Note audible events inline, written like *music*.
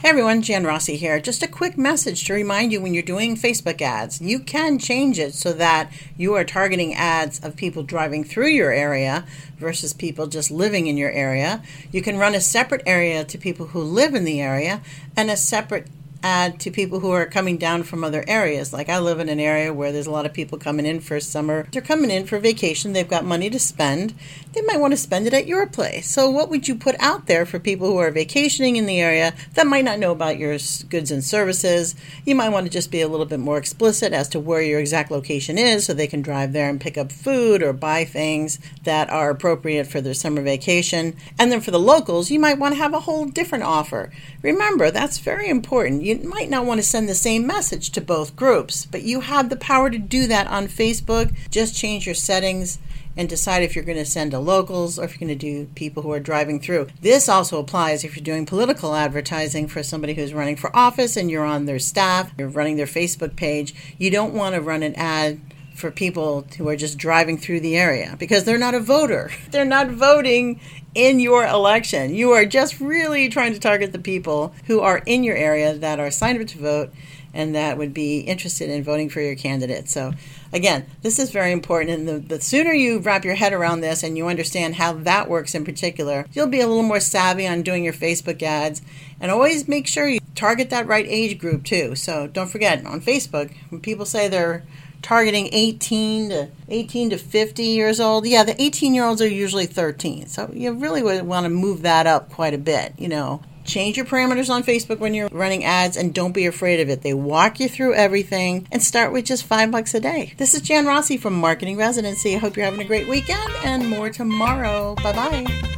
Hey everyone, Jan Rossi here. Just a quick message to remind you when you're doing Facebook ads, you can change it so that you are targeting ads of people driving through your area versus people just living in your area. You can run a separate area to people who live in the area and a separate ad to people who are coming down from other areas. Like I live in an area where there's a lot of people coming in for summer. They're coming in for vacation. They've got money to spend. They might want to spend it at your place. So what would you put out there for people who are vacationing in the area that might not know about your goods and services? You might want to just be a little bit more explicit as to where your exact location is so they can drive there and pick up food or buy things that are appropriate for their summer vacation. And then for the locals, you might want to have a whole different offer. Remember, that's very important you might not want to send the same message to both groups, but you have the power to do that on Facebook. Just change your settings and decide if you're going to send to locals or if you're going to do people who are driving through. This also applies if you're doing political advertising for somebody who's running for office and you're on their staff, you're running their Facebook page. You don't want to run an ad for people who are just driving through the area because they're not a voter. *laughs* They're not voting in your election. You are just really trying to target the people who are in your area that are signed up to vote and that would be interested in voting for your candidate. So, again, this is very important. And the, the sooner you wrap your head around this and you understand how that works in particular, you'll be a little more savvy on doing your Facebook ads. And always make sure you target that right age group, too. So, don't forget on Facebook, when people say they're targeting 18 to 18 to 50 years old. Yeah, the 18 year olds are usually 13. So you really would want to move that up quite a bit, you know. Change your parameters on Facebook when you're running ads and don't be afraid of it. They walk you through everything and start with just five bucks a day. This is Jan Rossi from Marketing Residency. I hope you're having a great weekend and more tomorrow. Bye bye.